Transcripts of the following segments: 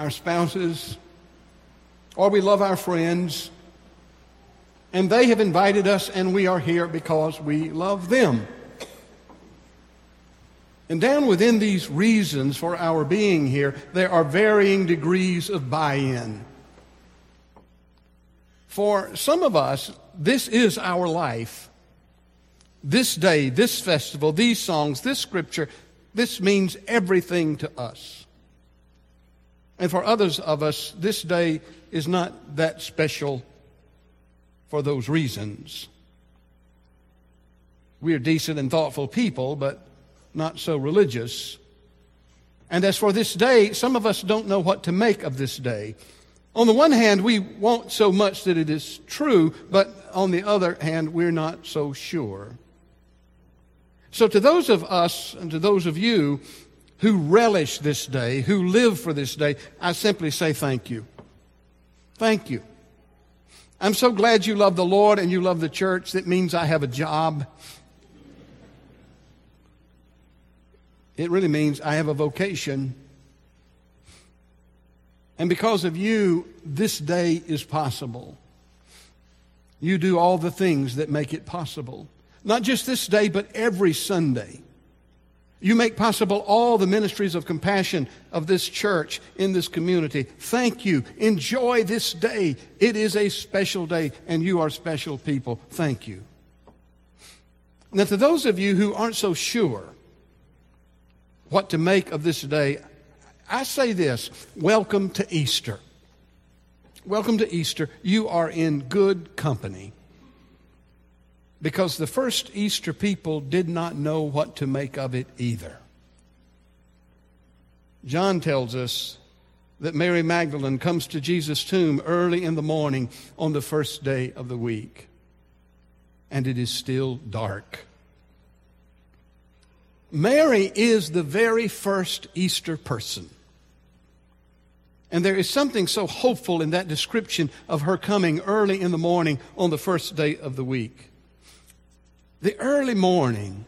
our spouses, or we love our friends, and they have invited us, and we are here because we love them. And down within these reasons for our being here, there are varying degrees of buy in. For some of us, this is our life. This day, this festival, these songs, this scripture, this means everything to us. And for others of us, this day is not that special for those reasons. We are decent and thoughtful people, but not so religious. And as for this day, some of us don't know what to make of this day. On the one hand, we want so much that it is true, but on the other hand, we're not so sure. So, to those of us and to those of you who relish this day, who live for this day, I simply say thank you. Thank you. I'm so glad you love the Lord and you love the church. That means I have a job. It really means I have a vocation. And because of you, this day is possible. You do all the things that make it possible. Not just this day, but every Sunday. You make possible all the ministries of compassion of this church in this community. Thank you. Enjoy this day. It is a special day, and you are special people. Thank you. Now, to those of you who aren't so sure what to make of this day, I say this welcome to Easter. Welcome to Easter. You are in good company because the first Easter people did not know what to make of it either. John tells us that Mary Magdalene comes to Jesus' tomb early in the morning on the first day of the week, and it is still dark. Mary is the very first Easter person. And there is something so hopeful in that description of her coming early in the morning on the first day of the week. The early morning,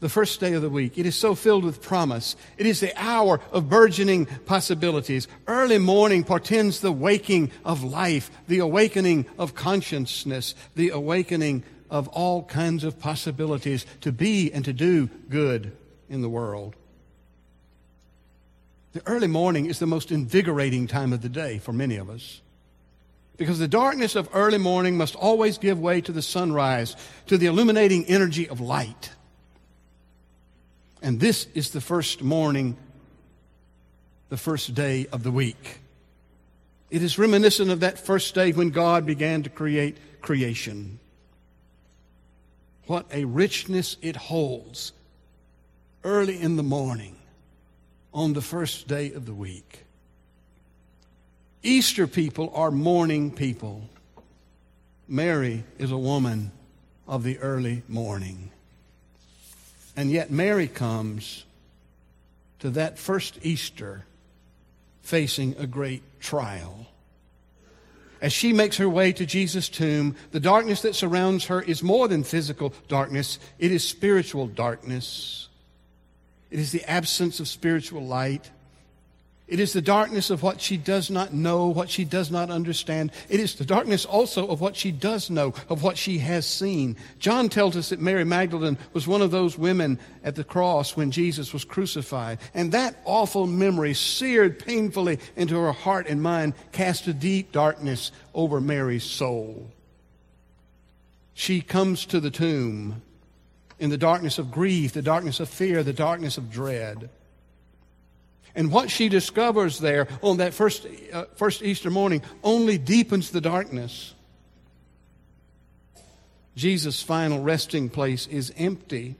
the first day of the week, it is so filled with promise. It is the hour of burgeoning possibilities. Early morning portends the waking of life, the awakening of consciousness, the awakening of all kinds of possibilities to be and to do good in the world. The early morning is the most invigorating time of the day for many of us. Because the darkness of early morning must always give way to the sunrise, to the illuminating energy of light. And this is the first morning, the first day of the week. It is reminiscent of that first day when God began to create creation. What a richness it holds early in the morning on the first day of the week. Easter people are morning people. Mary is a woman of the early morning. And yet, Mary comes to that first Easter facing a great trial. As she makes her way to Jesus' tomb, the darkness that surrounds her is more than physical darkness, it is spiritual darkness. It is the absence of spiritual light. It is the darkness of what she does not know, what she does not understand. It is the darkness also of what she does know, of what she has seen. John tells us that Mary Magdalene was one of those women at the cross when Jesus was crucified. And that awful memory, seared painfully into her heart and mind, cast a deep darkness over Mary's soul. She comes to the tomb in the darkness of grief, the darkness of fear, the darkness of dread. And what she discovers there on that first, uh, first Easter morning only deepens the darkness. Jesus' final resting place is empty.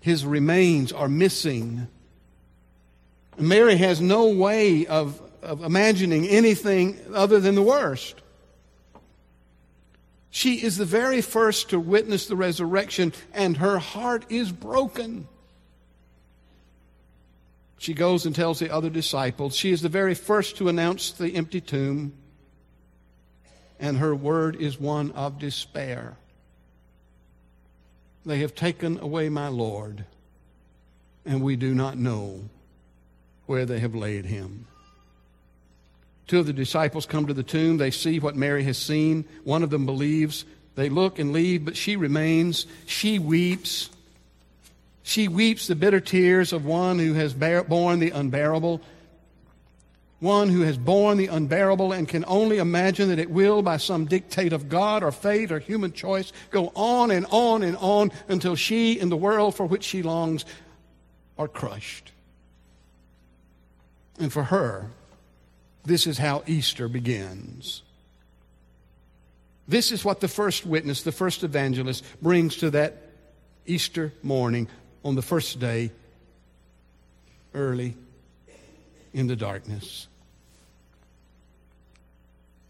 His remains are missing. Mary has no way of, of imagining anything other than the worst. She is the very first to witness the resurrection, and her heart is broken. She goes and tells the other disciples. She is the very first to announce the empty tomb, and her word is one of despair. They have taken away my Lord, and we do not know where they have laid him. Two of the disciples come to the tomb. They see what Mary has seen. One of them believes. They look and leave, but she remains. She weeps. She weeps the bitter tears of one who has bear, borne the unbearable. One who has borne the unbearable and can only imagine that it will, by some dictate of God or fate or human choice, go on and on and on until she and the world for which she longs are crushed. And for her, this is how Easter begins. This is what the first witness, the first evangelist, brings to that Easter morning on the first day, early in the darkness.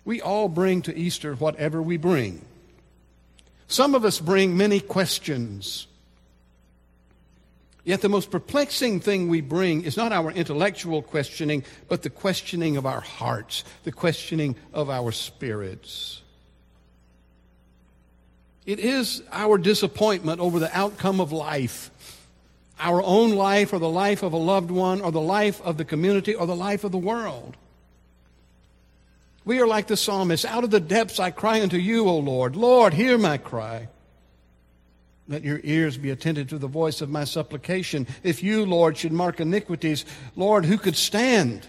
We all bring to Easter whatever we bring. Some of us bring many questions. Yet the most perplexing thing we bring is not our intellectual questioning, but the questioning of our hearts, the questioning of our spirits. It is our disappointment over the outcome of life, our own life, or the life of a loved one, or the life of the community, or the life of the world. We are like the psalmist Out of the depths I cry unto you, O Lord. Lord, hear my cry. Let your ears be attentive to the voice of my supplication. If you, Lord, should mark iniquities, Lord, who could stand?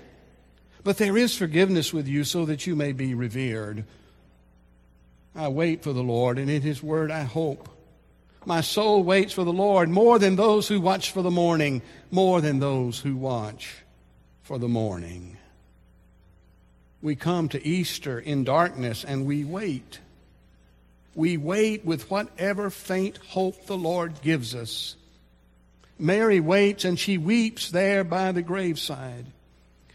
But there is forgiveness with you so that you may be revered. I wait for the Lord, and in his word I hope. My soul waits for the Lord more than those who watch for the morning, more than those who watch for the morning. We come to Easter in darkness and we wait. We wait with whatever faint hope the Lord gives us. Mary waits and she weeps there by the graveside.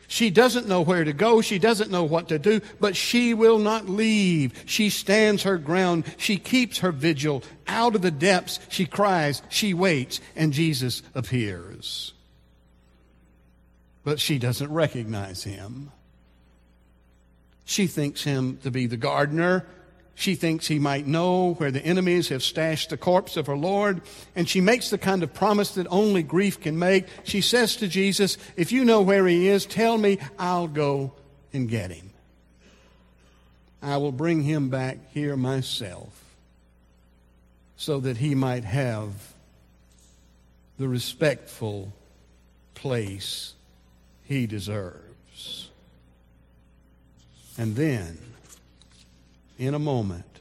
She doesn't know where to go. She doesn't know what to do, but she will not leave. She stands her ground. She keeps her vigil. Out of the depths, she cries. She waits, and Jesus appears. But she doesn't recognize him. She thinks him to be the gardener she thinks he might know where the enemies have stashed the corpse of her Lord, and she makes the kind of promise that only grief can make. She says to Jesus, If you know where he is, tell me, I'll go and get him. I will bring him back here myself so that he might have the respectful place he deserves. And then, in a moment,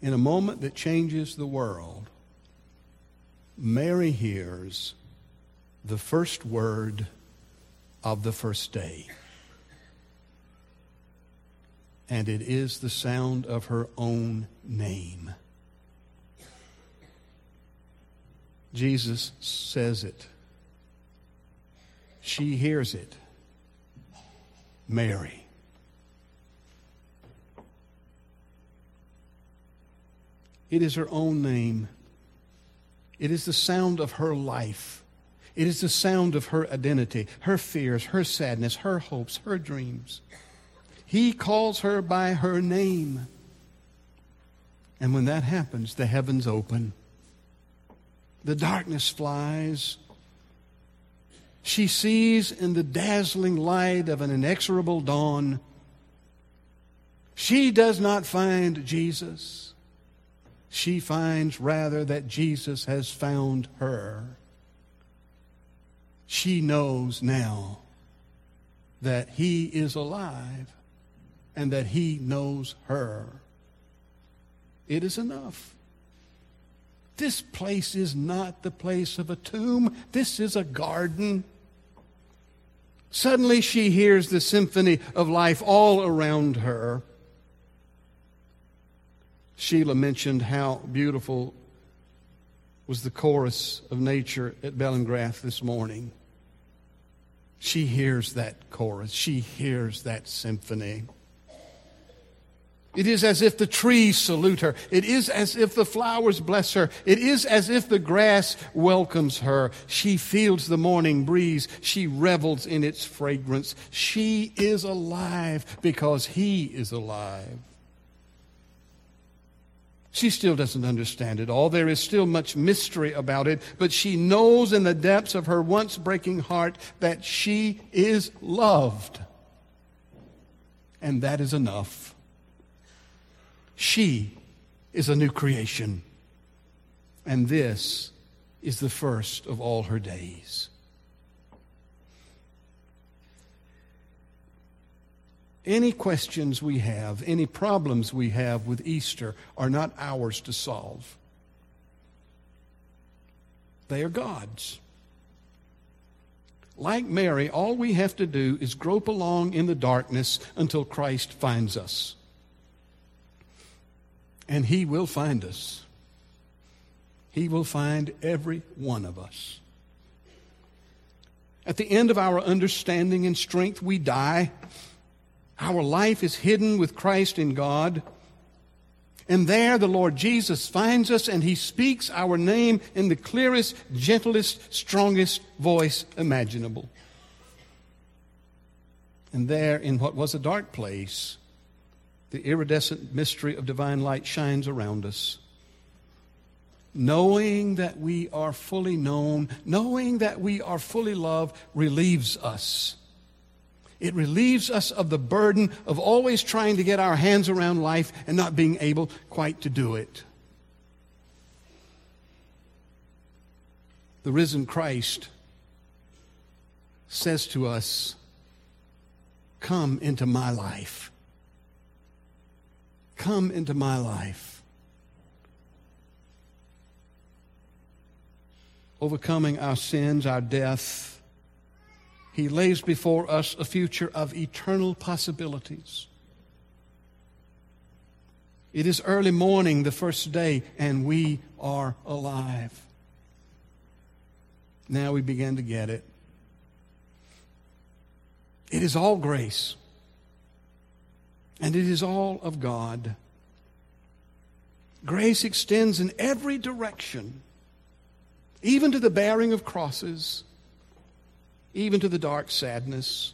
in a moment that changes the world, Mary hears the first word of the first day. And it is the sound of her own name. Jesus says it. She hears it. Mary. It is her own name. It is the sound of her life. It is the sound of her identity, her fears, her sadness, her hopes, her dreams. He calls her by her name. And when that happens, the heavens open. The darkness flies. She sees in the dazzling light of an inexorable dawn. She does not find Jesus she finds rather that Jesus has found her. She knows now that he is alive and that he knows her. It is enough. This place is not the place of a tomb. This is a garden. Suddenly she hears the symphony of life all around her. Sheila mentioned how beautiful was the chorus of nature at Bellingrath this morning. She hears that chorus. She hears that symphony. It is as if the trees salute her. It is as if the flowers bless her. It is as if the grass welcomes her. She feels the morning breeze. She revels in its fragrance. She is alive because he is alive. She still doesn't understand it all. There is still much mystery about it, but she knows in the depths of her once breaking heart that she is loved. And that is enough. She is a new creation. And this is the first of all her days. Any questions we have, any problems we have with Easter are not ours to solve. They are God's. Like Mary, all we have to do is grope along in the darkness until Christ finds us. And He will find us. He will find every one of us. At the end of our understanding and strength, we die. Our life is hidden with Christ in God. And there the Lord Jesus finds us and he speaks our name in the clearest, gentlest, strongest voice imaginable. And there, in what was a dark place, the iridescent mystery of divine light shines around us. Knowing that we are fully known, knowing that we are fully loved, relieves us it relieves us of the burden of always trying to get our hands around life and not being able quite to do it. The risen Christ says to us, Come into my life. Come into my life. Overcoming our sins, our death, he lays before us a future of eternal possibilities. It is early morning, the first day, and we are alive. Now we begin to get it. It is all grace, and it is all of God. Grace extends in every direction, even to the bearing of crosses even to the dark sadness.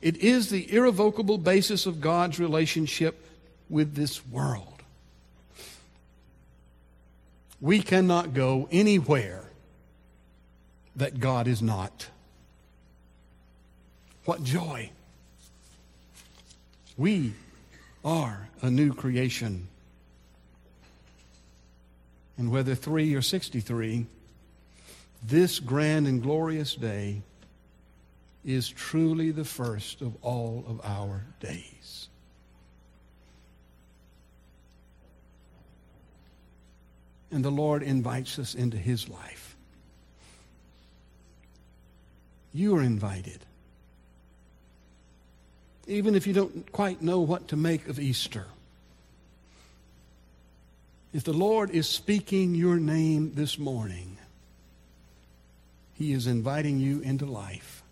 It is the irrevocable basis of God's relationship with this world. We cannot go anywhere that God is not. What joy! We are a new creation. And whether three or 63, this grand and glorious day is truly the first of all of our days. And the Lord invites us into his life. You are invited. Even if you don't quite know what to make of Easter. If the Lord is speaking your name this morning, he is inviting you into life.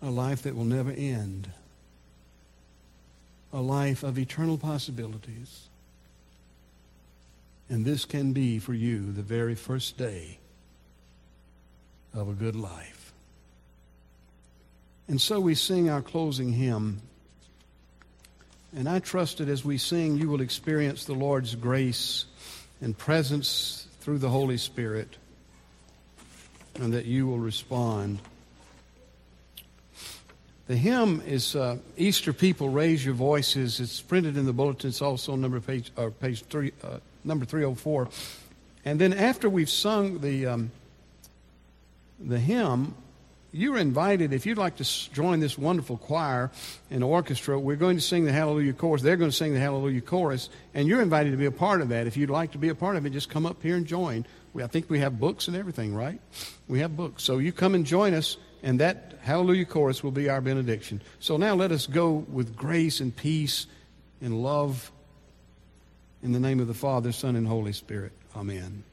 A life that will never end. A life of eternal possibilities. And this can be for you the very first day of a good life. And so we sing our closing hymn. And I trust that as we sing, you will experience the Lord's grace and presence through the Holy Spirit and that you will respond. The hymn is uh, Easter People Raise Your Voices. It's printed in the bulletin. It's also number page, or page three, uh, number 304. And then after we've sung the, um, the hymn, you're invited, if you'd like to join this wonderful choir and orchestra, we're going to sing the Hallelujah Chorus. They're going to sing the Hallelujah Chorus, and you're invited to be a part of that. If you'd like to be a part of it, just come up here and join. We, I think we have books and everything, right? We have books. So you come and join us, and that Hallelujah Chorus will be our benediction. So now let us go with grace and peace and love in the name of the Father, Son, and Holy Spirit. Amen.